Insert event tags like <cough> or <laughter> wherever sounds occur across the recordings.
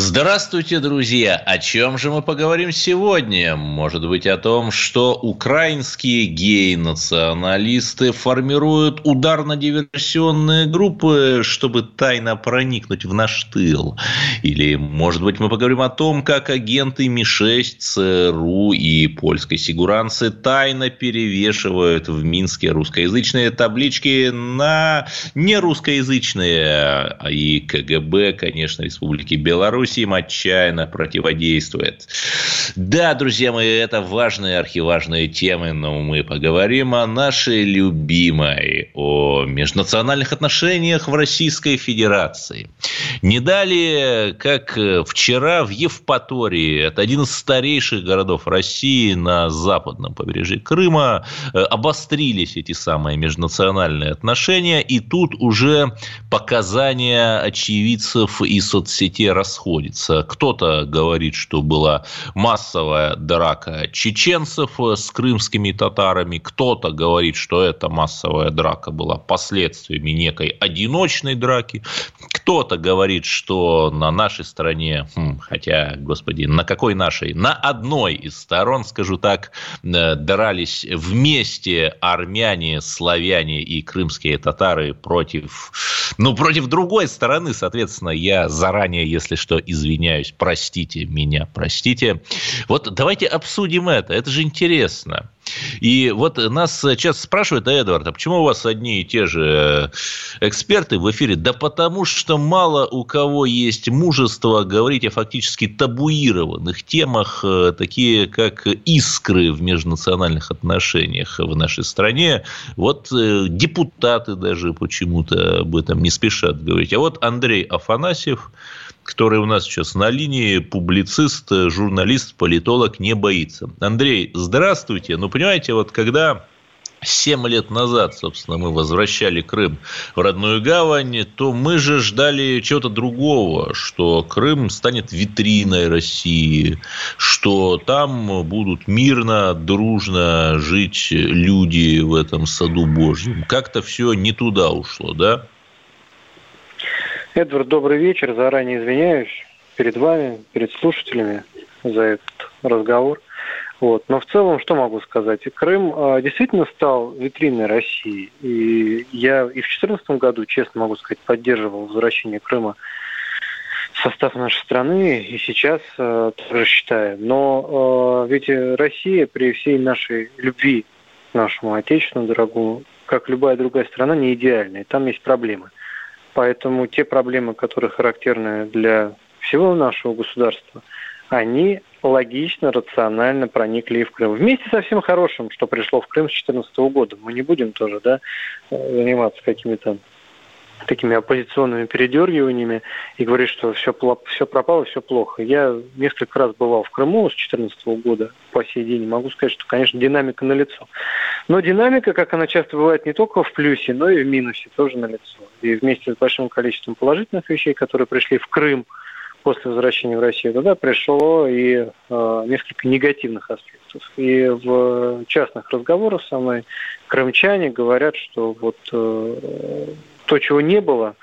Здравствуйте, друзья! О чем же мы поговорим сегодня? Может быть, о том, что украинские гей-националисты формируют ударно-диверсионные группы, чтобы тайно проникнуть в наш тыл? Или, может быть, мы поговорим о том, как агенты Ми-6, ЦРУ и польской сигуранцы тайно перевешивают в Минске русскоязычные таблички на нерусскоязычные, и КГБ, конечно, Республики Беларусь Беларусь им отчаянно противодействует. Да, друзья мои, это важные, архиважные темы, но мы поговорим о нашей любимой, о межнациональных отношениях в Российской Федерации. Не далее, как вчера в Евпатории, это один из старейших городов России на западном побережье Крыма, э, обострились эти самые межнациональные отношения, и тут уже показания очевидцев и соцсетей расходятся расходится. Кто-то говорит, что была массовая драка чеченцев с крымскими татарами, кто-то говорит, что эта массовая драка была последствиями некой одиночной драки, кто-то говорит, что на нашей стороне, хм, хотя, господи, на какой нашей? На одной из сторон, скажу так, э, дрались вместе армяне, славяне и крымские татары против, ну, против другой стороны, соответственно, я заранее, если что, извиняюсь, простите меня, простите. Вот давайте обсудим это, это же интересно. И вот нас сейчас спрашивают, а, Эдвард, а почему у вас одни и те же эксперты в эфире? Да потому что мало у кого есть мужество говорить о фактически табуированных темах, э, такие как искры в межнациональных отношениях в нашей стране. Вот э, депутаты даже почему-то об этом не спешат говорить. А вот Андрей Афанасьев, который у нас сейчас на линии, публицист, журналист, политолог, не боится. Андрей, здравствуйте. Ну, понимаете, вот когда Семь лет назад, собственно, мы возвращали Крым в родную гавань, то мы же ждали чего-то другого, что Крым станет витриной России, что там будут мирно, дружно жить люди в этом саду Божьем. Как-то все не туда ушло, да? Эдвард, добрый вечер. Заранее извиняюсь перед вами, перед слушателями за этот разговор. Вот. Но в целом, что могу сказать? Крым э, действительно стал витриной России. И я и в 2014 году, честно могу сказать, поддерживал возвращение Крыма в состав нашей страны, и сейчас э, тоже считаю. Но э, ведь Россия при всей нашей любви нашему Отечеству, дорогому, как любая другая страна, не идеальная. Там есть проблемы. Поэтому те проблемы, которые характерны для всего нашего государства, они логично, рационально проникли и в Крым. Вместе со всем хорошим, что пришло в Крым с 2014 года. Мы не будем тоже да, заниматься какими-то такими оппозиционными передергиваниями и говорить, что все, все пропало, все плохо. Я несколько раз бывал в Крыму с 2014 года по сей день. Могу сказать, что, конечно, динамика налицо. Но динамика, как она часто бывает, не только в плюсе, но и в минусе тоже налицо. И вместе с большим количеством положительных вещей, которые пришли в Крым после возвращения в Россию, туда пришло и э, несколько негативных аспектов. И в частных разговорах со мной крымчане говорят, что вот э, то, чего не было,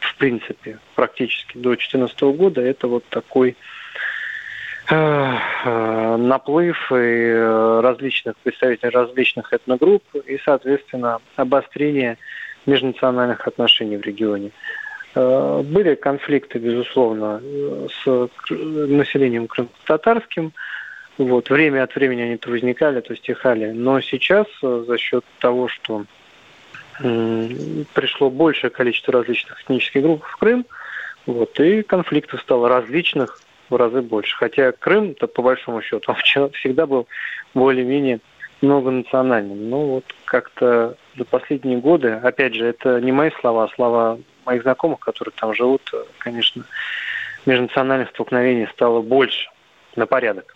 в принципе, практически до 2014 года, это вот такой э, э, наплыв и э, различных представителей различных этногрупп и, соответственно, обострение межнациональных отношений в регионе. Были конфликты, безусловно, с населением крымско-татарским. Вот, время от времени они то возникали, то стихали. Но сейчас за счет того, что пришло большее количество различных этнических групп в Крым, вот, и конфликтов стало различных в разы больше. Хотя Крым-то, по большому счету, <laughs> он всегда был более-менее многонациональным. Но вот как-то за последние годы, опять же, это не мои слова, а слова моих знакомых, которые там живут, конечно, межнациональных столкновений стало больше на порядок.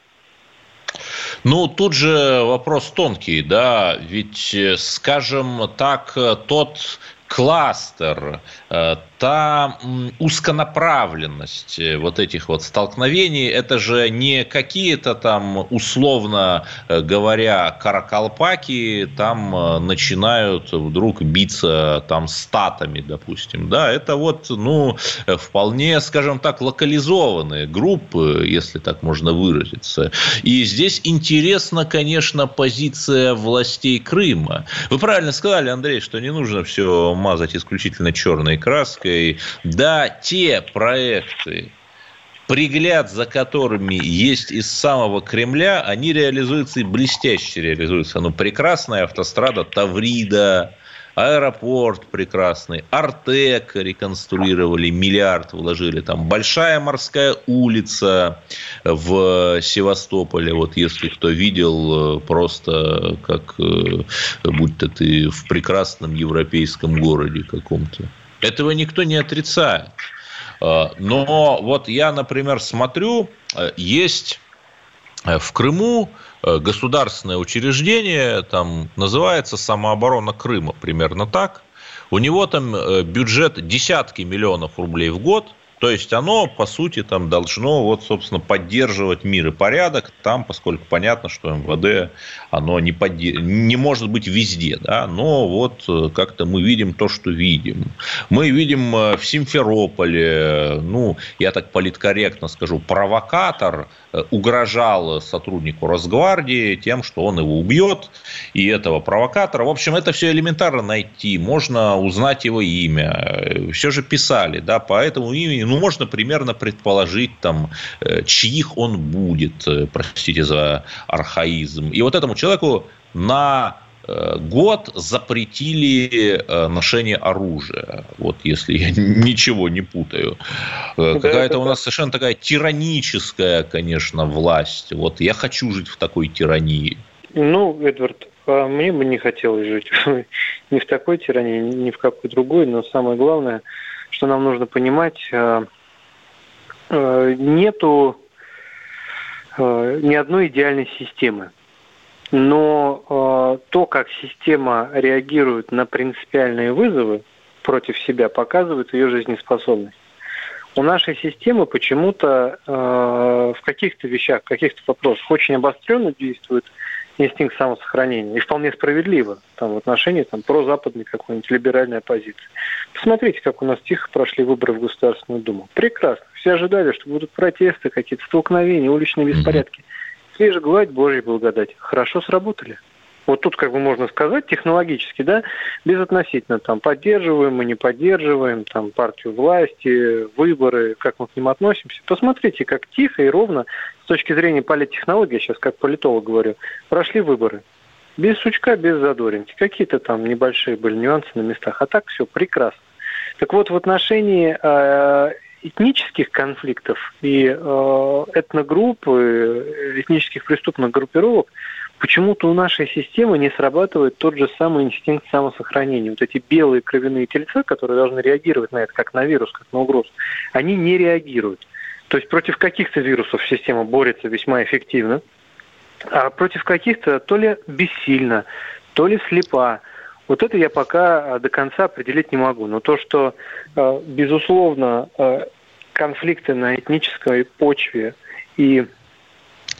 Ну, тут же вопрос тонкий, да, ведь, э, скажем так, тот кластер, э, та узконаправленность вот этих вот столкновений, это же не какие-то там, условно э, говоря, каракалпаки там э, начинают вдруг биться там статами, допустим, да, это вот, ну, вполне, скажем так, локализованные группы, если так можно выразиться. И здесь интересна, конечно, позиция властей Крыма. Вы правильно сказали, Андрей, что не нужно все мазать исключительно черной краской. Да, те проекты, пригляд за которыми есть из самого Кремля, они реализуются и блестяще реализуются. Ну, прекрасная автострада Таврида, аэропорт прекрасный, Артек реконструировали, миллиард вложили, там большая морская улица в Севастополе, вот если кто видел, просто как э, будто ты в прекрасном европейском городе каком-то. Этого никто не отрицает. А, но вот я, например, смотрю, э, есть э, в Крыму Э, государственное учреждение, там называется самооборона Крыма, примерно так. У него там э, бюджет десятки миллионов рублей в год – то есть оно, по сути, там должно, вот, собственно, поддерживать мир и порядок там, поскольку понятно, что МВД, оно не, подде... не может быть везде, да, но вот э, как-то мы видим то, что видим. Мы видим э, в Симферополе, ну, я так политкорректно скажу, провокатор э, угрожал сотруднику Росгвардии тем, что он его убьет, и этого провокатора. В общем, это все элементарно найти, можно узнать его имя. Все же писали, да, по этому имени ну, можно примерно предположить, там, э, чьих он будет, э, простите за архаизм. И вот этому человеку на э, год запретили ношение оружия. Вот если я <laughs> ничего не путаю. Какая-то у нас совершенно такая тираническая, конечно, власть. Вот я хочу жить в такой тирании. Ну, Эдвард, а мне бы не хотелось жить <laughs> ни в такой тирании, ни в какой другой, но самое главное – что нам нужно понимать, э, э, нету э, ни одной идеальной системы. Но то, как система реагирует на принципиальные вызовы против себя, показывает ее жизнеспособность. У нашей системы почему-то в каких-то вещах, в каких-то вопросах очень обостренно действует инстинкт самосохранения. И вполне справедливо там, в отношении там, прозападной какой-нибудь либеральной оппозиции. Посмотрите, как у нас тихо прошли выборы в Государственную Думу. Прекрасно. Все ожидали, что будут протесты, какие-то столкновения, уличные беспорядки. Свежая гладь Божьей благодать. Хорошо сработали. Вот тут как бы можно сказать технологически, да, безотносительно там поддерживаем мы, не поддерживаем там партию власти, выборы, как мы к ним относимся. Посмотрите, как тихо и ровно с точки зрения политтехнологии, сейчас как политолог говорю, прошли выборы. Без сучка, без задоринки. Какие-то там небольшие были нюансы на местах, а так все прекрасно. Так вот, в отношении э, этнических конфликтов и э, этногрупп, этнических преступных группировок – почему-то у нашей системы не срабатывает тот же самый инстинкт самосохранения. Вот эти белые кровяные тельца, которые должны реагировать на это, как на вирус, как на угрозу, они не реагируют. То есть против каких-то вирусов система борется весьма эффективно, а против каких-то то ли бессильно, то ли слепа. Вот это я пока до конца определить не могу. Но то, что, э, безусловно, э, конфликты на этнической почве и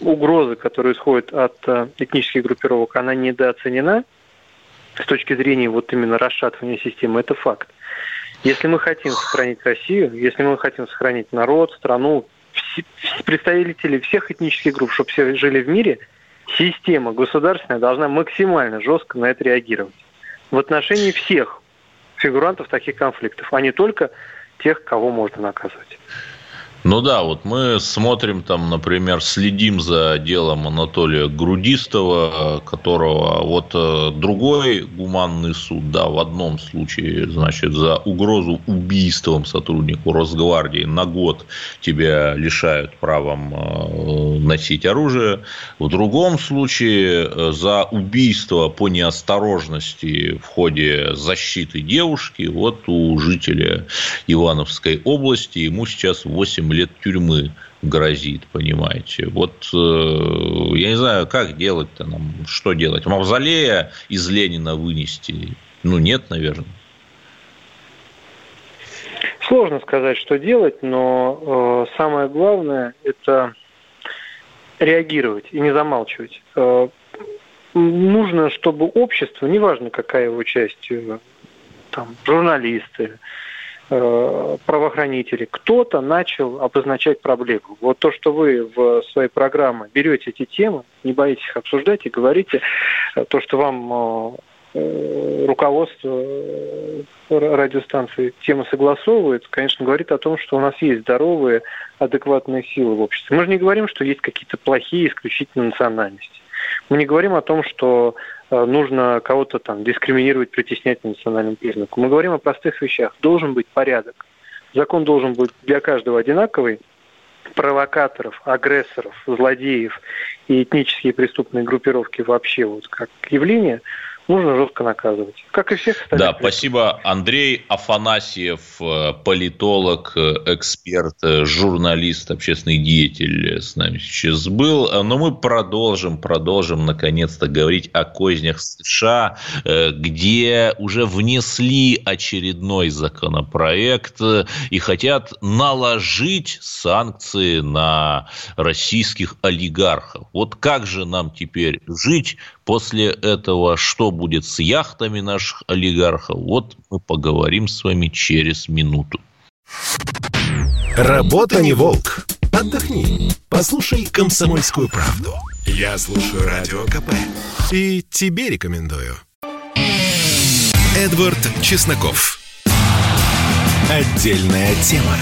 угрозы, которая исходит от этнических группировок, она недооценена с точки зрения вот именно расшатывания системы, это факт. Если мы хотим сохранить Россию, если мы хотим сохранить народ, страну, представители всех этнических групп, чтобы все жили в мире, система государственная должна максимально жестко на это реагировать. В отношении всех фигурантов таких конфликтов, а не только тех, кого можно наказывать. Ну да, вот мы смотрим там, например, следим за делом Анатолия Грудистого, которого вот э, другой гуманный суд, да, в одном случае, значит, за угрозу убийством сотруднику Росгвардии на год тебя лишают правом э, носить оружие, в другом случае э, за убийство по неосторожности в ходе защиты девушки, вот у жителя Ивановской области. Ему сейчас 8 лет тюрьмы грозит, понимаете. Вот э, я не знаю, как делать-то нам, что делать? Мавзолея из Ленина вынести? Ну, нет, наверное. Сложно сказать, что делать, но э, самое главное – это реагировать и не замалчивать. Э, нужно, чтобы общество, неважно какая его часть, э, там, журналисты, э, правоохранители, кто-то начал обозначать проблему. Вот то, что вы в своей программе берете эти темы, не боитесь их обсуждать и говорите, э, то, что вам Э, руководство э, радиостанции тему согласовывает, конечно, говорит о том, что у нас есть здоровые, адекватные силы в обществе. Мы же не говорим, что есть какие-то плохие исключительно национальности. Мы не говорим о том, что э, нужно кого-то там дискриминировать, притеснять по национальному признаку. Мы говорим о простых вещах. Должен быть порядок. Закон должен быть для каждого одинаковый. Провокаторов, агрессоров, злодеев и этнические преступные группировки вообще вот как явление – нужно жестко наказывать. Как и всех остальных. Да, спасибо. Андрей Афанасьев, э, политолог, э, эксперт, э, журналист, общественный деятель с нами сейчас был. Но мы продолжим, продолжим наконец-то говорить о кознях США, где уже внесли очередной законопроект и хотят наложить санкции на российских олигархов. Вот как же нам теперь жить после этого? Что будет с яхтами наших олигархов? Вот мы поговорим с вами через минуту. Работа не волк. Отдохни. Послушай комсомольскую правду. Я слушаю радио КП. И тебе рекомендую. Эдвард Чесноков. Отдельная тема.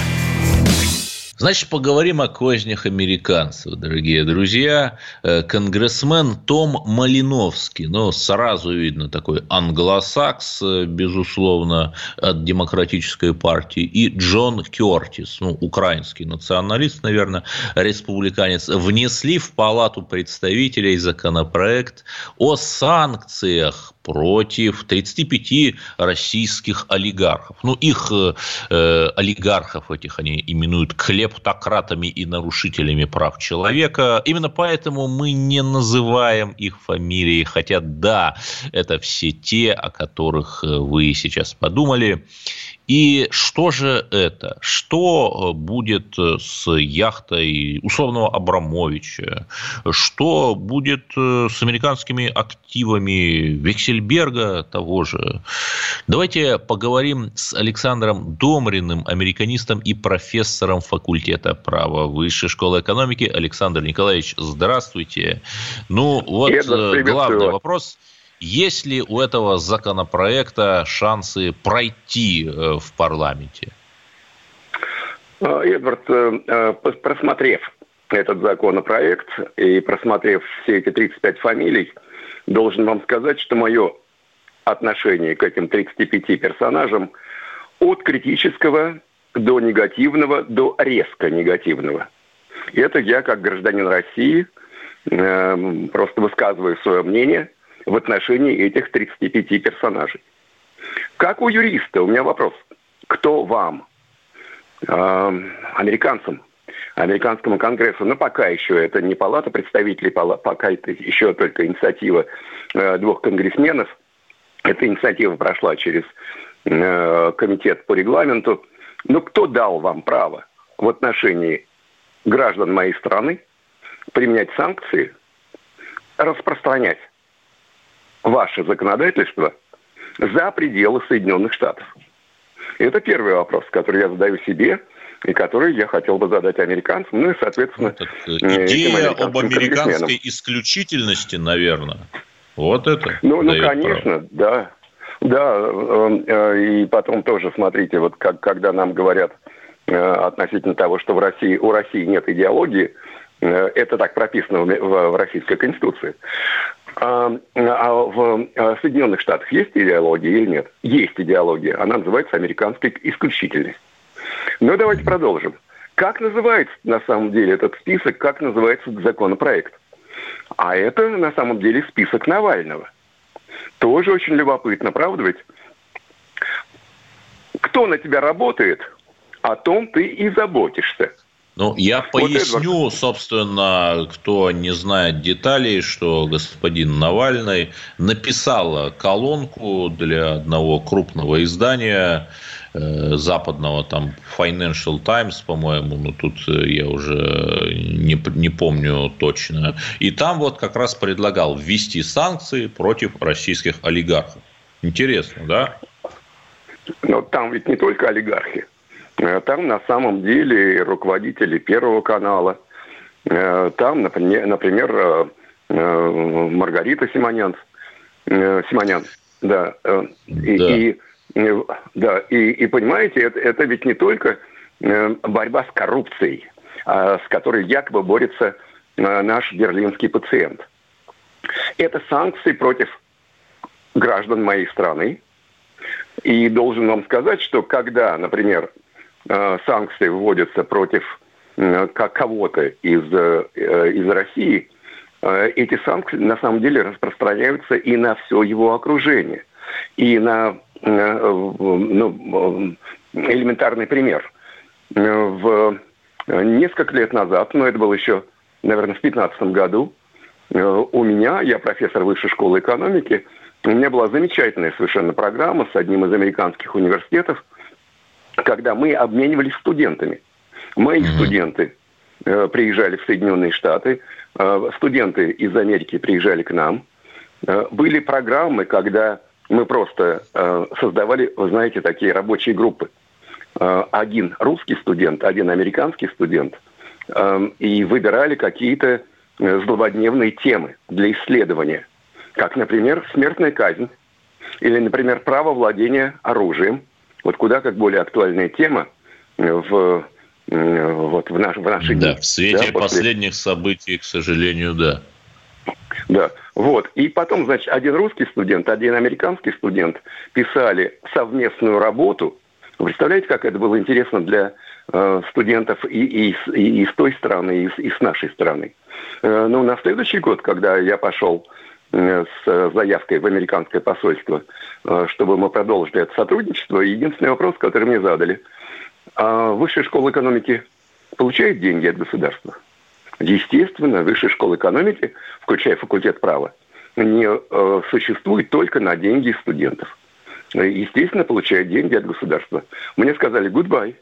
Значит, поговорим о кознях американцев, дорогие друзья. Э, конгрессмен Том Малиновский, ну, сразу видно такой англосакс, э, безусловно, от демократической партии, и Джон Кертис, ну, украинский националист, наверное, республиканец, внесли в Палату представителей законопроект о санкциях против 35 российских олигархов. Ну, их э, э, олигархов этих они именуют клептократами и нарушителями прав человека. Именно поэтому мы не называем их фамилии, хотя да, это все те, о которых э, вы сейчас подумали. И что же это? Что э, будет э, с яхтой условного Абрамовича? Что будет э, с американскими активами Вексельберга того же? Давайте поговорим с Александром Домриным, американистом и профессором факультета права Высшей школы экономики. Александр Николаевич, здравствуйте. Ну, вот главный вопрос – есть ли у этого законопроекта шансы пройти э, в парламенте? А, Эдвард, э, э, просмотрев этот законопроект и просмотрев все эти 35 фамилий, должен вам сказать, что мое отношение к этим 35 персонажам от критического до негативного, до резко негативного. Это я, как гражданин России, просто высказываю свое мнение – в отношении этих 35 персонажей. Как у юриста, у меня вопрос. Кто вам, э, американцам, американскому конгрессу, но пока еще это не палата представителей, пока это еще только инициатива э, двух конгрессменов. Эта инициатива прошла через э, комитет по регламенту. Но кто дал вам право в отношении граждан моей страны применять санкции, распространять ваше законодательство за пределы Соединенных Штатов? Это первый вопрос, который я задаю себе и который я хотел бы задать американцам, ну и, соответственно, ну, идея об американской исключительности, наверное. Вот это. Ну, ну конечно, право. да. Да, э, э, и потом тоже, смотрите, вот как, когда нам говорят э, относительно того, что в России, у России нет идеологии, это так прописано в, в Российской Конституции. А, а в а, Соединенных Штатах есть идеология или нет? Есть идеология. Она называется американской исключительность. Но давайте продолжим. Как называется на самом деле этот список, как называется законопроект? А это на самом деле список Навального. Тоже очень любопытно, правда ведь? Кто на тебя работает, о том ты и заботишься. Ну, я поясню, собственно, кто не знает деталей, что господин Навальный написал колонку для одного крупного издания э, западного там Financial Times, по-моему, ну тут э, я уже не, не помню точно. И там вот как раз предлагал ввести санкции против российских олигархов. Интересно, да? Но там ведь не только олигархи. Э, там на самом деле руководители Первого канала. Э, там, например, например Маргарита Симонян. Симонян, да. И, да. и да, и, и понимаете, это, это ведь не только борьба с коррупцией, а, с которой якобы борется наш берлинский пациент. Это санкции против граждан моей страны. И должен вам сказать, что когда, например, э, санкции вводятся против э, кого-то из, э, из России, эти санкции на самом деле распространяются и на все его окружение. И на ну, элементарный пример. В несколько лет назад, но это было еще, наверное, в 2015 году, у меня, я профессор высшей школы экономики, у меня была замечательная совершенно программа с одним из американских университетов, когда мы обменивались студентами. Мои mm-hmm. студенты э, приезжали в Соединенные Штаты, э, студенты из Америки приезжали к нам. Э, были программы, когда мы просто э, создавали, вы знаете, такие рабочие группы. Э, один русский студент, один американский студент, э, и выбирали какие-то э, злободневные темы для исследования как, например, смертная казнь или, например, право владения оружием. Вот куда как более актуальная тема в, вот, в, наш, в наши дни. Да, в свете да, после... последних событий, к сожалению, да. Да, вот. И потом, значит, один русский студент, один американский студент писали совместную работу. Представляете, как это было интересно для э, студентов и, и, и, и с той стороны, и, и с нашей стороны. Э, ну, на следующий год, когда я пошел Э, с заявкой в американское посольство, э, чтобы мы продолжили это сотрудничество. Единственный вопрос, который мне задали. А высшая школа экономики получает деньги от государства? Естественно, высшая школа экономики, включая факультет права, не э, существует только на деньги студентов. Естественно, получает деньги от государства. Мне сказали «goodbye».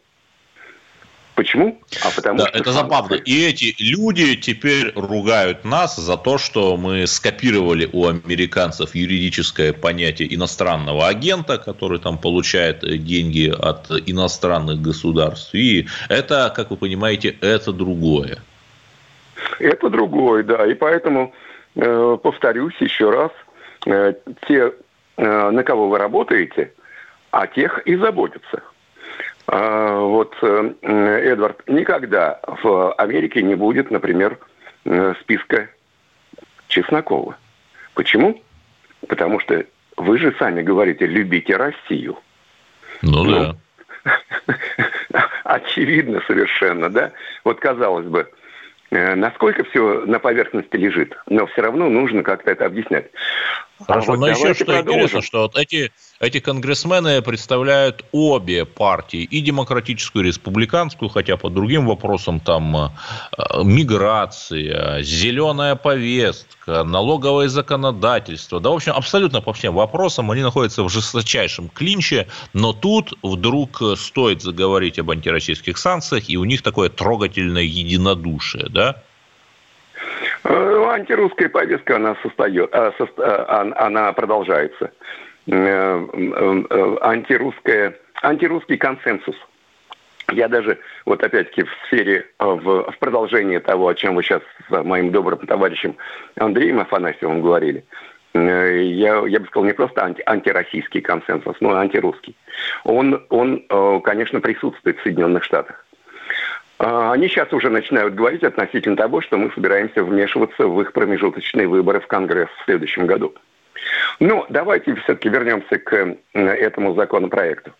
Почему? А потому да, что это забавно. И эти люди теперь ругают нас за то, что мы скопировали у американцев юридическое понятие иностранного агента, который там получает деньги от иностранных государств. И это, как вы понимаете, это другое. Это другое, да. И поэтому э, повторюсь еще раз, э, те, э, на кого вы работаете, о тех и заботятся. А, вот, э, Эдвард, никогда в Америке не будет, например, э, списка Чеснокова. Почему? Потому что вы же сами говорите, любите Россию. Ну, ну да. <laughs> Очевидно совершенно, да? Вот казалось бы, Э, насколько все на поверхности лежит, но все равно нужно как-то это объяснять. Хорошо, а вот но еще что продолжим. интересно, что вот эти, эти конгрессмены представляют обе партии, и демократическую, и республиканскую, хотя по другим вопросам там э, миграция, зеленая повестка, налоговое законодательство, да, в общем, абсолютно по всем вопросам они находятся в жесточайшем клинче, но тут вдруг стоит заговорить об антироссийских санкциях, и у них такое трогательное единодушие, да? Э, антирусская повестка, она состоит, э, э, она продолжается. Антирусская, антирусский консенсус. Я даже, вот опять-таки, в сфере, в, в продолжении того, о чем вы сейчас с моим добрым товарищем Андреем Афанасьевым говорили, я, я бы сказал, не просто анти, антироссийский консенсус, но и антирусский. Он, он, конечно, присутствует в Соединенных Штатах. Они сейчас уже начинают говорить относительно того, что мы собираемся вмешиваться в их промежуточные выборы в Конгресс в следующем году. Ну, давайте все-таки вернемся к этому законопроекту.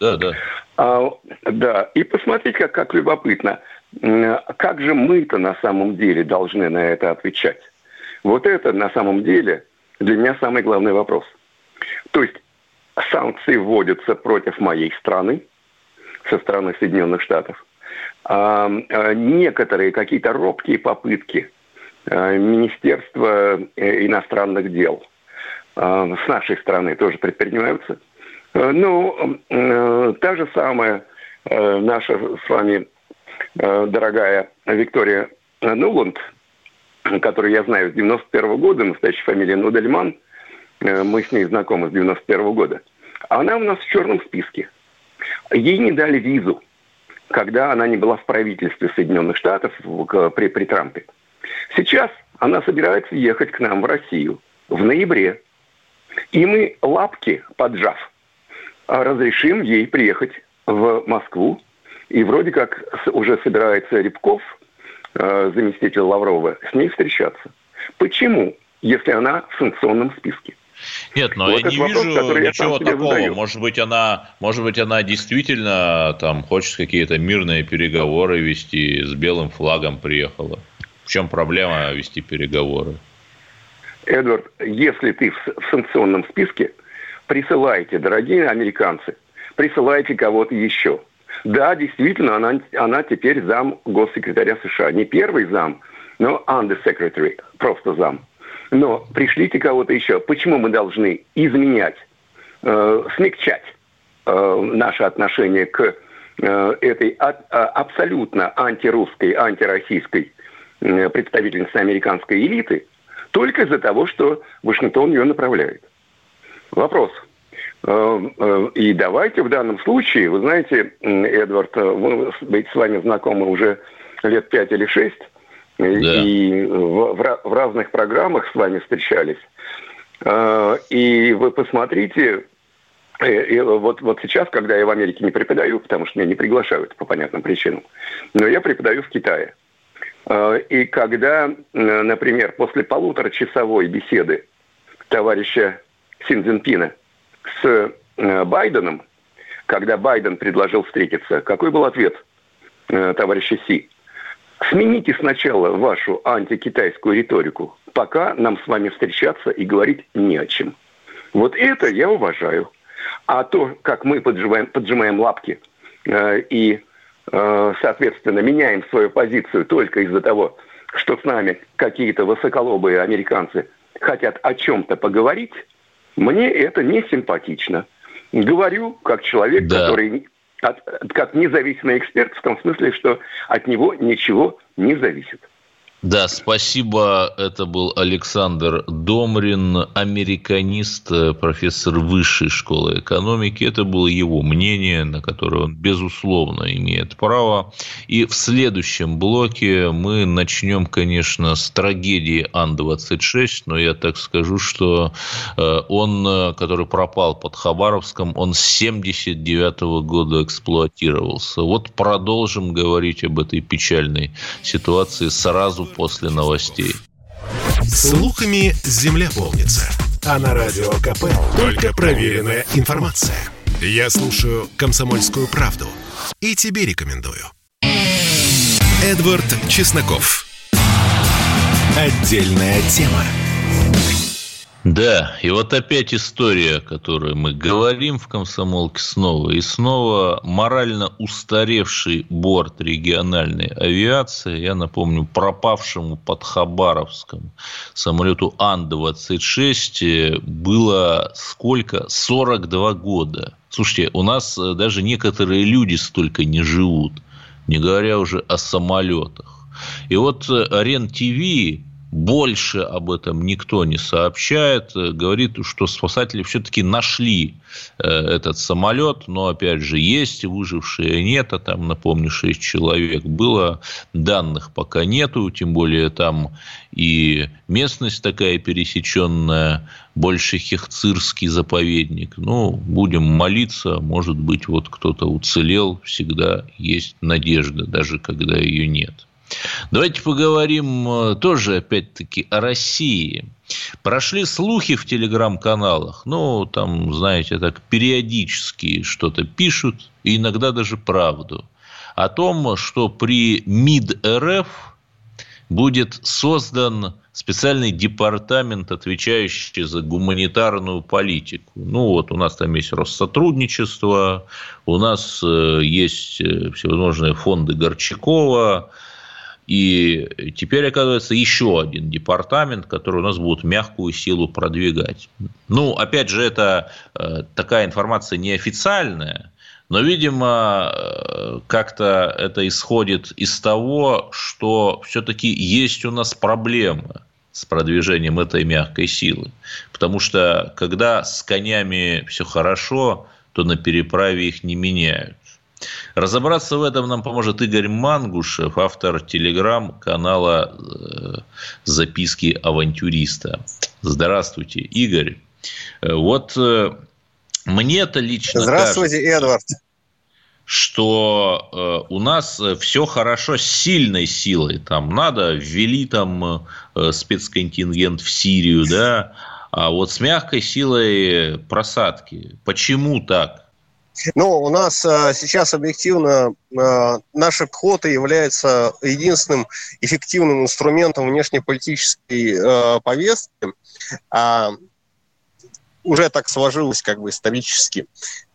Да, да. А, да, и посмотреть, как, как любопытно, как же мы-то на самом деле должны на это отвечать. Вот это на самом деле для меня самый главный вопрос. То есть санкции вводятся против моей страны со стороны Соединенных Штатов – а, а, некоторые какие-то робкие попытки а, Министерства э, иностранных дел с нашей стороны тоже предпринимаются. Ну, та же самая наша с вами дорогая Виктория Нуланд, которую я знаю с 91 года, настоящая фамилия Нудельман, мы с ней знакомы с 91 года, она у нас в черном списке. Ей не дали визу, когда она не была в правительстве Соединенных Штатов при, при Трампе. Сейчас она собирается ехать к нам в Россию в ноябре. И мы лапки поджав разрешим ей приехать в Москву. И вроде как уже собирается Рябков, э, заместитель Лаврова, с ней встречаться. Почему, если она в санкционном списке? Нет, но вот я не вопрос, вижу ничего такого. Задаю. Может быть, она, может быть, она действительно там хочет какие-то мирные переговоры вести, с белым флагом приехала. В чем проблема вести переговоры? Эдвард, если ты в, санкционном списке, присылайте, дорогие американцы, присылайте кого-то еще. Да, действительно, она, она теперь зам госсекретаря США. Не первый зам, но undersecretary, просто зам. Но пришлите кого-то еще. Почему мы должны изменять, э, смягчать э, наше отношение к э, этой от, э, абсолютно антирусской, антироссийской э, представительнице американской элиты только из-за того, что Вашингтон ее направляет? Вопрос. Э, э, и давайте в данном случае, вы знаете, Эдвард, э, мы быть с вами знакомы уже лет пять или шесть, да. И в, в, в разных программах с вами встречались. А, и вы посмотрите, и вот, вот сейчас, когда я в Америке не преподаю, потому что меня не приглашают по понятным причинам, но я преподаю в Китае. А, и когда, например, после полуторачасовой беседы товарища Син Цзиньпина с Байденом, когда Байден предложил встретиться, какой был ответ товарища Си? Смените сначала вашу антикитайскую риторику, пока нам с вами встречаться и говорить не о чем. Вот это я уважаю. А то, как мы поджимаем, поджимаем лапки э, и, э, соответственно, меняем свою позицию только из-за того, что с нами какие-то высоколобые американцы хотят о чем-то поговорить, мне это не симпатично. Говорю как человек, да. который от, как независимый эксперт в том смысле, что от него ничего не зависит. Да, спасибо. Это был Александр Домрин, американист, профессор высшей школы экономики. Это было его мнение, на которое он, безусловно, имеет право. И в следующем блоке мы начнем, конечно, с трагедии Ан-26, но я так скажу, что э, он, который пропал под Хабаровском, он с 79 -го года эксплуатировался. Вот продолжим говорить об этой печальной ситуации сразу после новостей. Слухами земля полнится. А на радио КП только проверенная информация. Я слушаю «Комсомольскую правду» и тебе рекомендую. Эдвард Чесноков. Отдельная тема. Да, и вот опять история, о которой мы говорим в «Комсомолке» снова и снова. Морально устаревший борт региональной авиации, я напомню, пропавшему под Хабаровском самолету Ан-26 было сколько? 42 года. Слушайте, у нас даже некоторые люди столько не живут, не говоря уже о самолетах. И вот РЕН-ТВ больше об этом никто не сообщает. Говорит, что спасатели все-таки нашли э, этот самолет, но, опять же, есть выжившие, нет, а там, напомню, 6 человек было, данных пока нету, тем более там и местность такая пересеченная, больше хехцирский заповедник. Ну, будем молиться, может быть, вот кто-то уцелел, всегда есть надежда, даже когда ее нет. Давайте поговорим э, тоже, опять-таки, о России. Прошли слухи в телеграм-каналах, ну, там, знаете, так периодически что-то пишут, и иногда даже правду, о том, что при МИД РФ будет создан специальный департамент, отвечающий за гуманитарную политику. Ну, вот у нас там есть Россотрудничество, у нас э, есть э, всевозможные фонды Горчакова, И теперь, оказывается, еще один департамент, который у нас будет мягкую силу продвигать. Ну, опять же, это э, такая информация неофициальная, но, видимо, э, как-то это исходит из того, что все-таки есть у нас проблемы с продвижением этой мягкой силы. Потому что когда с конями все хорошо, то на переправе их не меняют. Разобраться в этом нам поможет Игорь Мангушев, автор телеграм-канала э, «Записки авантюриста». Здравствуйте, Игорь. Э, вот э, мне-то лично Здравствуйте, кажется, Эдвард. Что у нас все хорошо с сильной силой. Там надо, ввели там спецконтингент в Сирию, да, а вот с мягкой силой просадки. Почему так? Ну, у нас а, сейчас объективно а, наша пехота является единственным эффективным инструментом внешнеполитической а, повестки. А, уже так сложилось как бы исторически.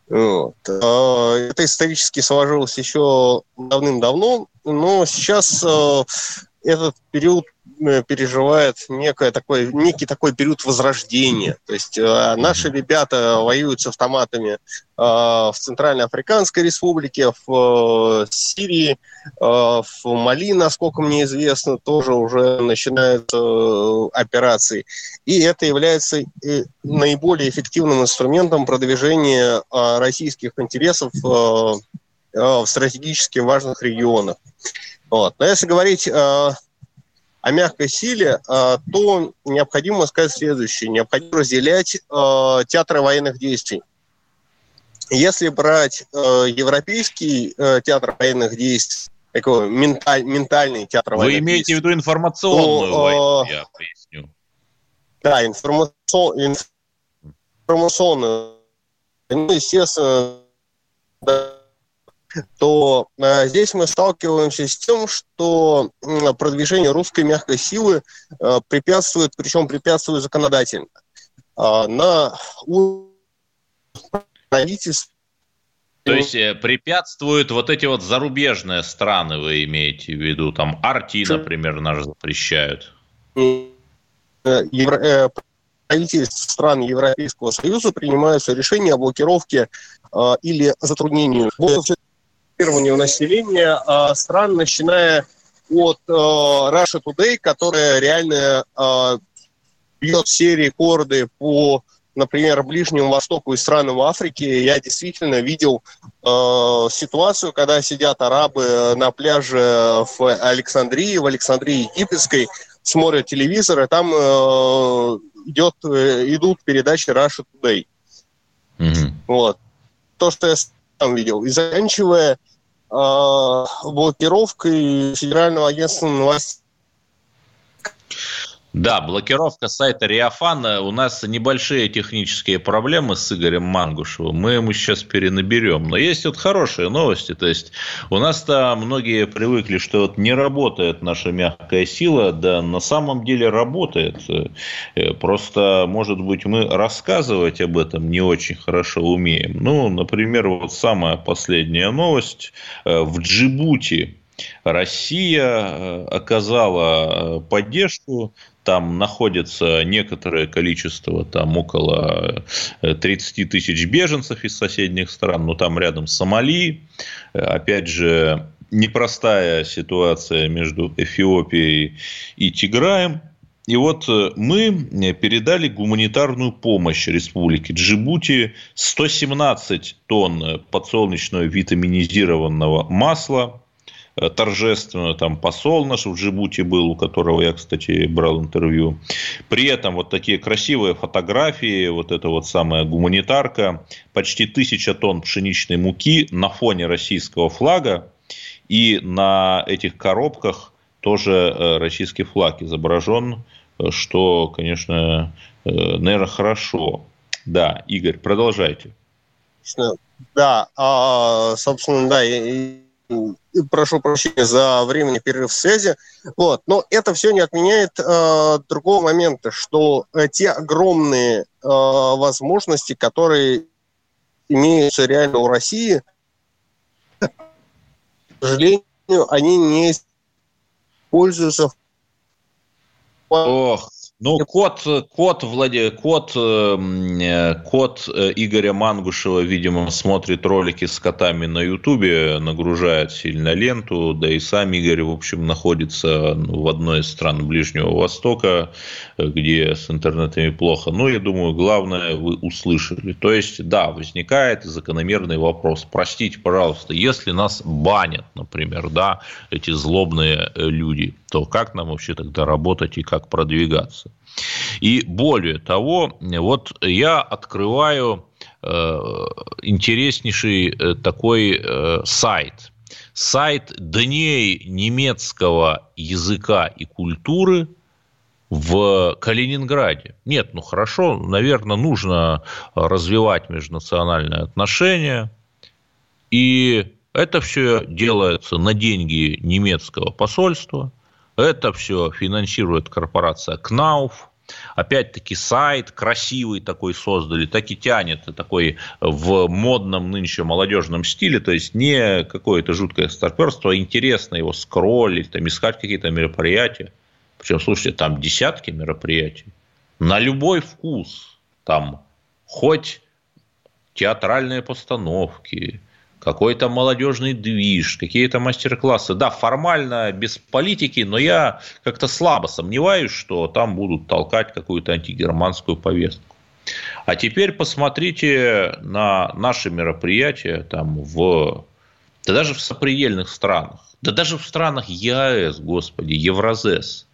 Вот. Это исторически сложилось еще давным-давно, но сейчас этот период Э, переживает некое такое, некий такой период возрождения. То есть э, наши ребята воюют с автоматами э, в Центральной Африканской Республике, в э, Сирии, э, в Мали, насколько мне известно, тоже уже начинают э, операции. И это является э, наиболее эффективным инструментом продвижения э, российских интересов э, э, в стратегически важных регионах. Вот. Но если говорить э, о мягкой силе, а, то необходимо сказать следующее. Необходимо разделять а, театры военных действий. Если брать а, европейский театр военных действий, такой менталь, ментальный театр Вы военных имеете в виду информационную то, войну, я поясню. Да, информацион, информационную. Ну, естественно, да, то э, здесь мы сталкиваемся с тем, что э, продвижение русской мягкой силы э, препятствует, причем препятствует законодательно. Э, на правительстве то есть э, препятствуют вот эти вот зарубежные страны, вы имеете в виду, там Арти, например, нас запрещают. Э, евро, правительств стран Европейского Союза принимаются решения о блокировке э, или затруднении информированию населения э, стран, начиная от э, Russia Today, которая реально э, бьет все рекорды по, например, Ближнему Востоку и странам Африки. Я действительно видел э, ситуацию, когда сидят арабы на пляже в Александрии, в Александрии Египетской, смотрят телевизор, и там э, идет, э, идут передачи Russia Today. Mm-hmm. Вот. То, что я там видел. И заканчивая э, блокировкой Федерального агентства новостей да, блокировка сайта Риафан. У нас небольшие технические проблемы с Игорем Мангушевым. Мы ему сейчас перенаберем. Но есть вот хорошие новости. То есть, у нас-то многие привыкли, что вот не работает наша мягкая сила. Да, на самом деле работает. Э, просто, может быть, мы рассказывать об этом не очень хорошо умеем. Ну, например, вот самая последняя новость. Э, в Джибути Россия э, оказала поддержку. Там находится некоторое количество, там около 30 э, тысяч беженцев из соседних стран, но там рядом Сомали, э, опять же, непростая ситуация между Эфиопией и Тиграем. И вот э, мы передали гуманитарную помощь республике Джибути. 117 тонн подсолнечного витаминизированного масла, Э, торжественно, там посол наш в Джибути был, у которого я, кстати, брал интервью. При этом вот такие красивые фотографии, вот эта вот самая гуманитарка, почти тысяча тонн пшеничной муки на фоне российского флага, и на этих коробках тоже э, российский флаг изображен, э, что, конечно, наверное, хорошо. Да, Игорь, продолжайте. Да, а, собственно, да, прошу прощения за временный перерыв связи. Вот. Но это все не отменяет э, другого момента, что э, те огромные э, возможности, которые имеются реально у России, к сожалению, они не пользуются Ох, ну, кот, кот, Влади, кот, эм, э, кот э, Игоря Мангушева, видимо, смотрит ролики с котами на Ютубе, нагружает сильно ленту, да и сам Игорь, в общем, находится ну, в одной из стран Ближнего Востока, где с интернетами плохо. Но, я думаю, главное вы услышали. То есть, да, возникает закономерный вопрос. Простите, пожалуйста, если нас банят, например, да, эти злобные э, люди, то как нам вообще тогда работать и как продвигаться? И более того, вот я открываю э, интереснейший э, такой э, сайт. Сайт Дней немецкого языка и культуры в Калининграде. Нет, ну хорошо, наверное, нужно развивать межнациональные отношения. И это все делается на деньги немецкого посольства. Это все финансирует корпорация КНАУФ. Опять-таки сайт красивый такой создали, так и тянет такой в модном нынче молодежном стиле, то есть не какое-то жуткое старперство, а интересно его скроллить, там, искать какие-то мероприятия. Причем, слушайте, там десятки мероприятий. На любой вкус. Там хоть театральные постановки, какой-то молодежный движ, какие-то мастер-классы. Да, формально без политики, но я как-то слабо сомневаюсь, что там будут толкать какую-то антигерманскую повестку. А теперь посмотрите на наши мероприятия там в да даже в сопредельных странах, да даже в странах ЕАЭС, господи, Евразес.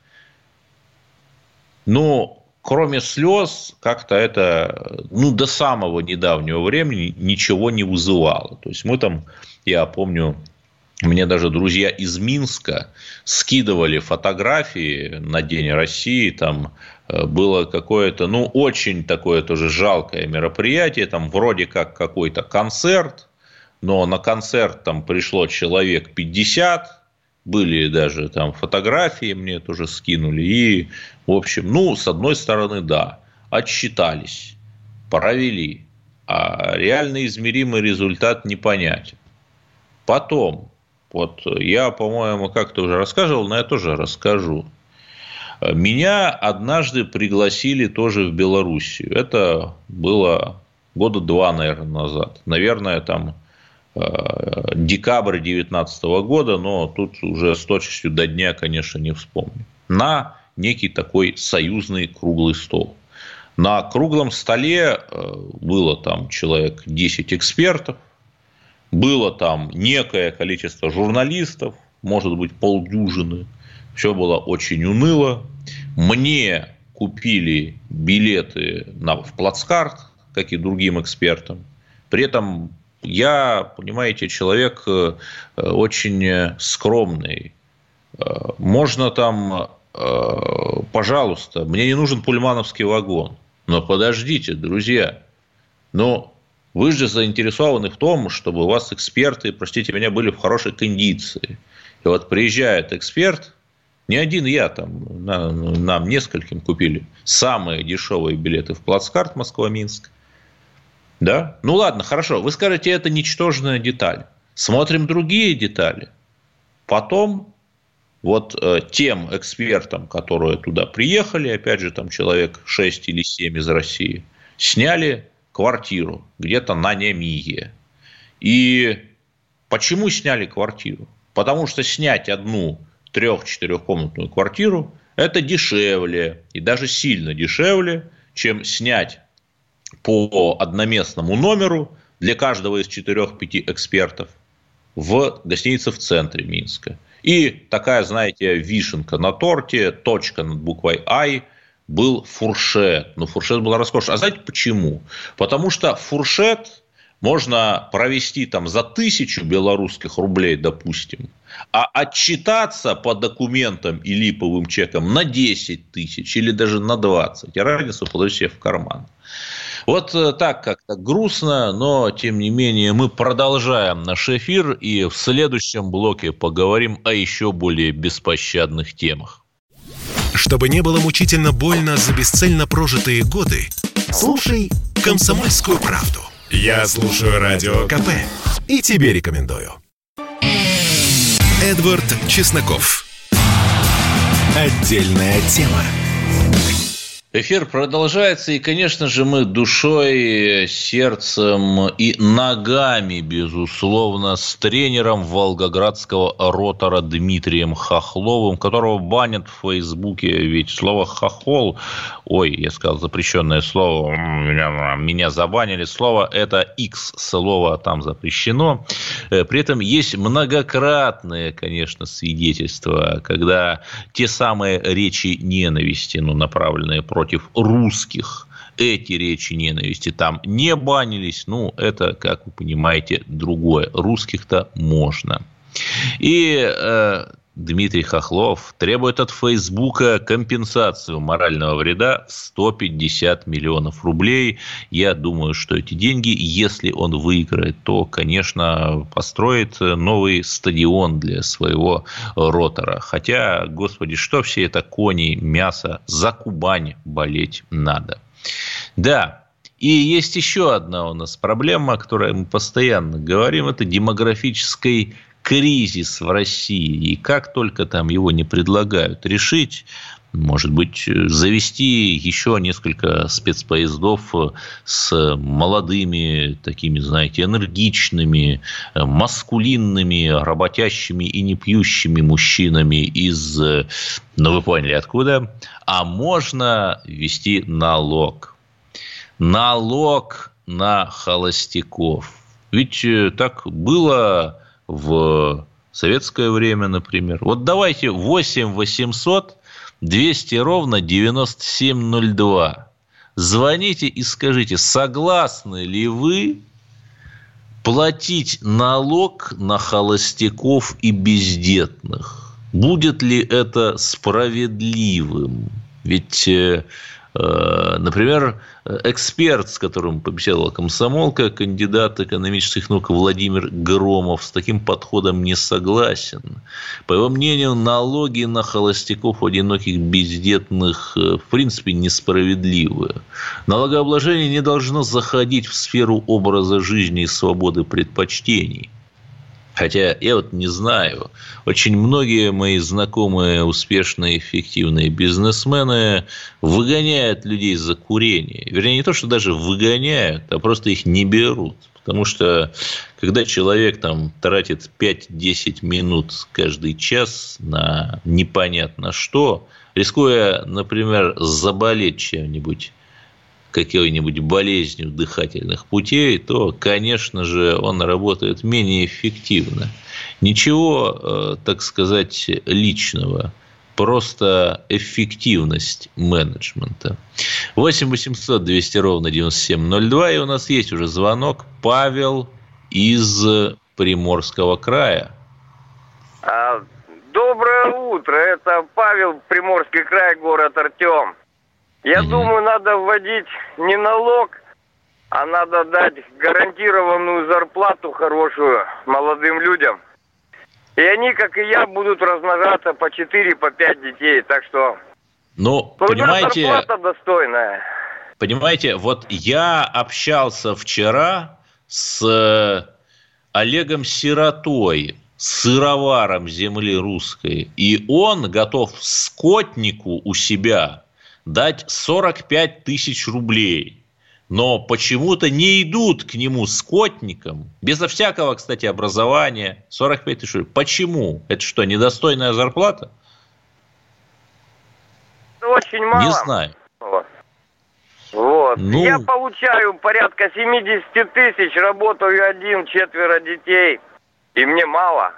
Но кроме слез, как-то это, ну, до самого недавнего времени ничего не вызывало. То есть мы там, я помню, мне даже друзья из Минска скидывали фотографии на День России, там э, было какое-то, ну, очень такое тоже жалкое мероприятие, там вроде как какой-то концерт, но на концерт там пришло человек 50, были даже там фотографии, мне тоже скинули. И, в общем, ну, с одной стороны, да, отсчитались, провели, а реально измеримый результат непонятен. Потом, вот я, по-моему, как-то уже рассказывал, но я тоже расскажу. Меня однажды пригласили тоже в Белоруссию. Это было года два, наверное, назад. Наверное, там декабрь 2019 года, но тут уже с точностью до дня, конечно, не вспомню, на некий такой союзный круглый стол. На круглом столе э, было там человек 10 экспертов, было там некое количество журналистов, может быть, полдюжины. Все было очень уныло. Мне купили билеты на, в плацкарт, как и другим экспертам. При этом я, понимаете, человек э, очень скромный. Э, можно там, э, пожалуйста, мне не нужен пульмановский вагон. Но подождите, друзья, но вы же заинтересованы в том, чтобы у вас эксперты, простите меня, были в хорошей кондиции. И вот приезжает эксперт, не один я там, нам нескольким купили самые дешевые билеты в плацкарт Москва-Минск. Да? Ну ладно, хорошо. Вы скажете, это ничтожная деталь. Смотрим другие детали. Потом вот э, тем экспертам, которые туда приехали, опять же, там человек 6 или 7 из России, сняли квартиру где-то на Немие. И почему сняли квартиру? Потому что снять одну трех-четырехкомнатную квартиру – это дешевле, и даже сильно дешевле, чем снять по одноместному номеру для каждого из четырех-пяти экспертов в гостинице в центре Минска. И такая, знаете, вишенка на торте, точка над буквой «Ай» был фуршет. Ну, фуршет был роскошный. А знаете почему? Потому что фуршет можно провести там за тысячу белорусских рублей, допустим, а отчитаться по документам и липовым чекам на 10 тысяч или даже на 20. И разницу получить себе в карман. Вот э, так как-то грустно, но тем не менее мы продолжаем наш эфир и в следующем блоке поговорим о еще более беспощадных темах. Чтобы не было мучительно больно за бесцельно прожитые годы, слушай «Комсомольскую правду». Я слушаю Радио КП и тебе рекомендую. Эдвард Чесноков. Отдельная тема. Эфир продолжается, и, конечно же, мы душой, сердцем и ногами, безусловно, с тренером волгоградского ротора Дмитрием Хохловым, которого банят в Фейсбуке, ведь слово «хохол», ой, я сказал запрещенное слово, меня, меня забанили, слово это X, слово там запрещено. Э, при этом есть многократные, конечно, свидетельства, когда те самые речи ненависти, ну, направленные против против русских. Эти речи ненависти там не банились. Ну, это, как вы понимаете, другое. Русских-то можно. И э, Дмитрий Хохлов требует от Фейсбука компенсацию морального вреда в 150 миллионов рублей. Я думаю, что эти деньги, если он выиграет, то, конечно, построит новый стадион для своего ротора. Хотя, господи, что все это кони, мясо, за Кубань болеть надо. Да, и есть еще одна у нас проблема, о которой мы постоянно говорим, это демографической кризис в России, и как только там его не предлагают решить, может быть, завести еще несколько спецпоездов с молодыми, такими, знаете, энергичными, маскулинными, работящими и не пьющими мужчинами из, ну, вы поняли, откуда, а можно ввести налог. Налог на холостяков. Ведь так было в советское время, например. Вот давайте 8 800 200 ровно 9702. Звоните и скажите, согласны ли вы платить налог на холостяков и бездетных? Будет ли это справедливым? Ведь э, например, эксперт, с которым побеседовала комсомолка, кандидат экономических наук Владимир Громов, с таким подходом не согласен. По его мнению, налоги на холостяков, одиноких, бездетных, э, в принципе, несправедливы. Налогообложение не должно заходить в сферу образа жизни и свободы предпочтений. Хотя я вот не знаю, очень многие мои знакомые успешные, эффективные бизнесмены выгоняют людей за курение. Вернее, не то, что даже выгоняют, а просто их не берут. Потому что когда человек там тратит 5-10 минут каждый час на непонятно что, рискуя, например, заболеть чем-нибудь какой-нибудь болезнью дыхательных путей, то, конечно же, он работает менее эффективно. Ничего, э, так сказать, личного просто эффективность менеджмента. 8 800 200 ровно 9702. И у нас есть уже звонок. Павел из Приморского края. А, доброе утро. Это Павел, Приморский край, город Артем. Я угу. думаю, надо вводить не налог, а надо дать гарантированную зарплату хорошую молодым людям. И они, как и я, будут размножаться по 4, по 5 детей. Так что... Ну, понимаете... зарплата достойная. Понимаете, вот я общался вчера с э, Олегом Сиротой, сыроваром земли русской, и он готов скотнику у себя дать 45 тысяч рублей. Но почему-то не идут к нему скотникам, безо всякого, кстати, образования, 45 тысяч рублей. Почему? Это что, недостойная зарплата? Очень мало. Не знаю. Вот. Ну... Я получаю порядка 70 тысяч, работаю один, четверо детей, и мне мало.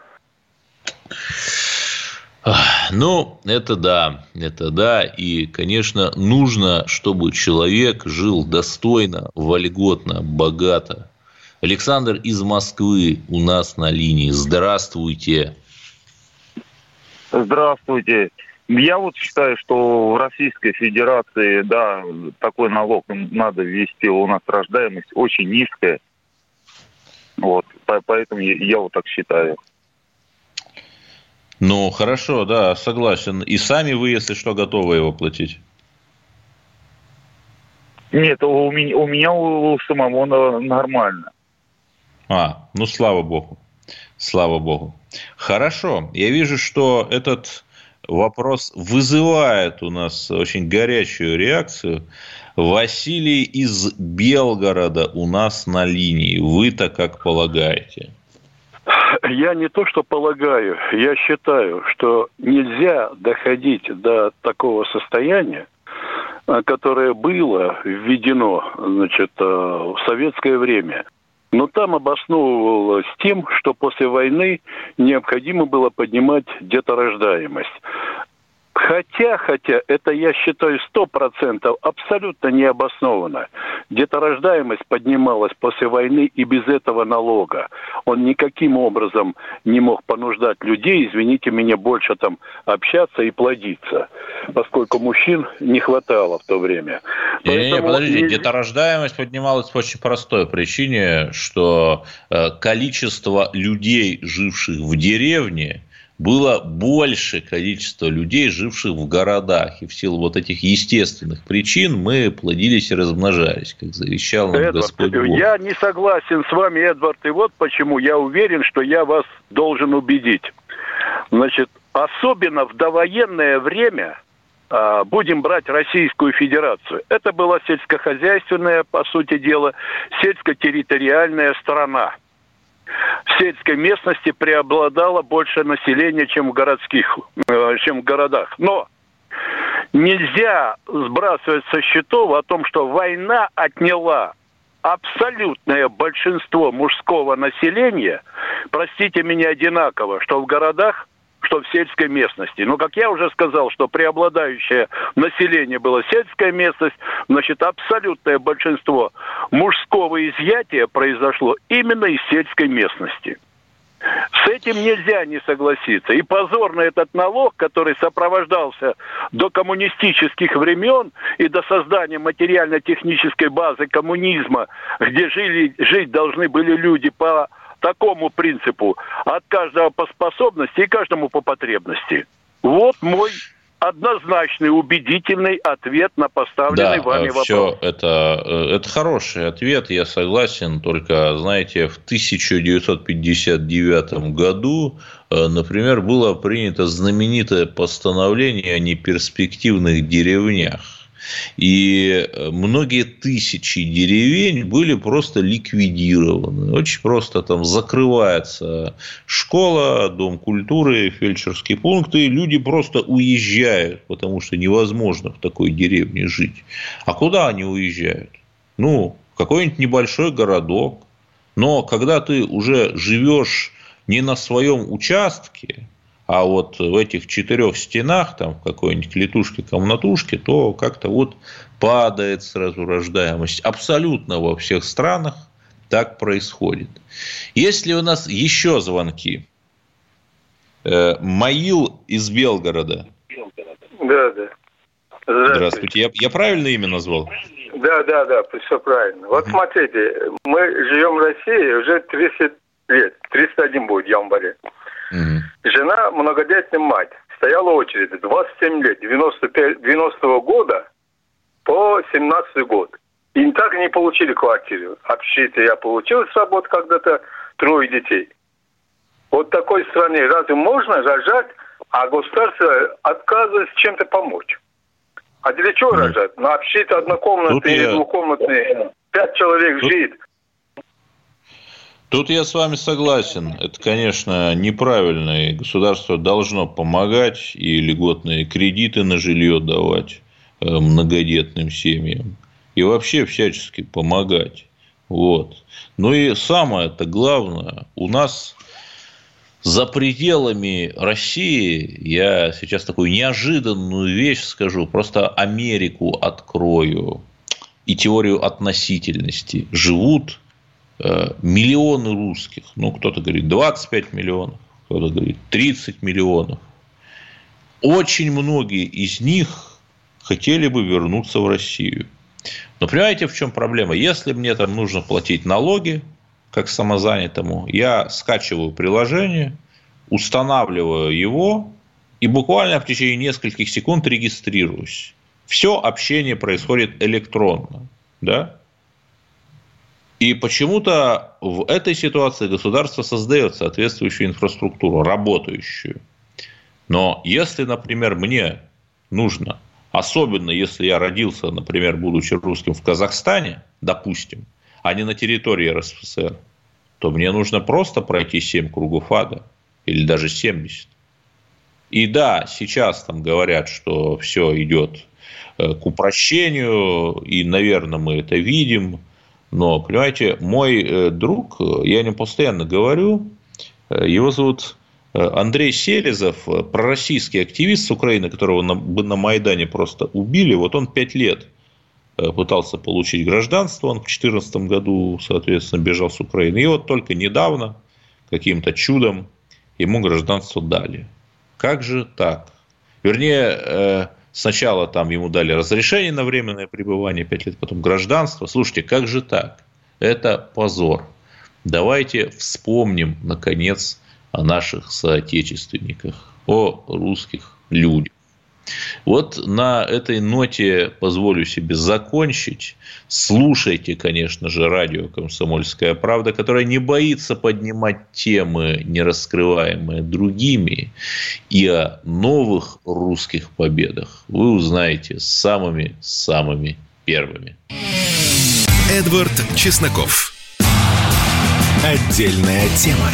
Ну, это да, это да. И, конечно, нужно, чтобы человек жил достойно, вольготно, богато. Александр из Москвы у нас на линии. Здравствуйте. Здравствуйте. Я вот считаю, что в Российской Федерации, да, такой налог надо ввести. У нас рождаемость очень низкая. Вот, поэтому я, вот так считаю. Ну, хорошо, да, согласен. И сами вы, если что, готовы его платить? Нет, у меня, у меня у самого нормально. А, ну слава богу. Слава богу. Хорошо. Я вижу, что этот вопрос вызывает у нас очень горячую реакцию. Василий из Белгорода у нас на линии. Вы-то как полагаете? Я не то, что полагаю, я считаю, что нельзя доходить до такого состояния, а, которое было введено значит, а, в советское время. Но там обосновывалось тем, что после войны необходимо было поднимать деторождаемость. Хотя, хотя, это я считаю сто процентов абсолютно необоснованно. Деторождаемость поднималась после войны и без этого налога. Он никаким образом не мог понуждать людей, извините меня, больше там общаться и плодиться, поскольку мужчин не хватало в то время. Не, не, подождите, не... деторождаемость поднималась по очень простой причине, что э, количество людей, живших в деревне, было больше количество людей, живших в городах. И в силу вот этих естественных причин мы плодились и размножались, как завещал нам Эдвард, Господь Бог. Я не согласен с вами, Эдвард, и вот почему я уверен, что я вас должен убедить. Значит, особенно в довоенное время а, будем брать Российскую Федерацию. Это была сельскохозяйственная, по сути дела, сельско-территориальная страна в сельской местности преобладало больше населения, чем в городских, э, чем в городах. Но нельзя сбрасывать со счетов о том, что война отняла абсолютное большинство мужского населения, простите меня одинаково, что в городах, что в сельской местности. Но, как я уже сказал, что преобладающее население было сельская местность, значит, абсолютное большинство мужского изъятия произошло именно из сельской местности. С этим нельзя не согласиться. И позорно этот налог, который сопровождался до коммунистических времен и до создания материально-технической базы коммунизма, где жили, жить должны были люди по такому принципу от каждого по способности и каждому по потребности. Вот мой однозначный, убедительный ответ на поставленный да, вами вопрос. Все это, э, это хороший ответ, я согласен, только, знаете, в 1959 году, э, например, было принято знаменитое постановление о неперспективных деревнях. И э, многие тысячи деревень были просто ликвидированы. Очень просто там закрывается школа, дом культуры, фельдшерские пункты, люди просто уезжают, потому что невозможно в такой деревне жить. А куда они уезжают? Ну, какой-нибудь небольшой городок. Но когда ты уже живешь не на своем участке, а вот в этих четырех стенах, там в какой-нибудь клетушке-комнатушке, то как-то вот падает сразу рождаемость. Абсолютно во всех странах так происходит. Есть ли у нас еще звонки? Э, Маил из Белгорода. Да, да. Здравствуйте. Здравствуйте. Я, я правильно имя назвал? Да, да, да, все правильно. Вот смотрите, мы живем в России уже 30 лет, 301 будет в январе. Угу. Жена многодетная мать. Стояла очередь 27 лет, 95, 90 -го года по 17 год. И так не получили квартиру. Общежитие я получил с работы когда-то, трое детей. Вот такой стране разве можно рожать, а государство отказывается чем-то помочь? А для чего mm. рожать? На общежитие однокомнатные, я... двухкомнатные, пять человек Тут... живет. Тут я с вами согласен. Это, конечно, неправильно. И государство должно помогать и льготные кредиты на жилье давать э, многодетным семьям. И вообще всячески помогать. Вот. Ну и самое-то главное, у нас за пределами России, я сейчас такую неожиданную вещь скажу, просто Америку открою и теорию относительности. Живут миллионы русских, ну, кто-то говорит 25 миллионов, кто-то говорит 30 миллионов. Очень многие из них хотели бы вернуться в Россию. Но понимаете, в чем проблема? Если мне там нужно платить налоги, как самозанятому, я скачиваю приложение, устанавливаю его и буквально в течение нескольких секунд регистрируюсь. Все общение происходит электронно. Да? И почему-то в этой ситуации государство создает соответствующую инфраструктуру, работающую. Но если, например, мне нужно, особенно если я родился, например, будучи русским в Казахстане, допустим, а не на территории РСФСР, то мне нужно просто пройти 7 кругов ада или даже 70. И да, сейчас там говорят, что все идет э, к упрощению, и, наверное, мы это видим. Но, понимаете, мой э, друг, я о нем постоянно говорю, э, его зовут Андрей Селезов, пророссийский активист с Украины, которого на, на Майдане просто убили, вот он пять лет пытался получить гражданство, он в 2014 году, соответственно, бежал с Украины. И вот только недавно, каким-то чудом, ему гражданство дали. Как же так? Вернее, э, сначала там ему дали разрешение на временное пребывание 5 лет, потом гражданство. Слушайте, как же так? Это позор. Давайте вспомним, наконец, о наших соотечественниках, о русских людях. Вот на этой ноте позволю себе закончить. Слушайте, конечно же, радио «Комсомольская правда», которая не боится поднимать темы, не раскрываемые другими, и о новых русских победах вы узнаете самыми-самыми первыми. Эдвард Чесноков. Отдельная тема.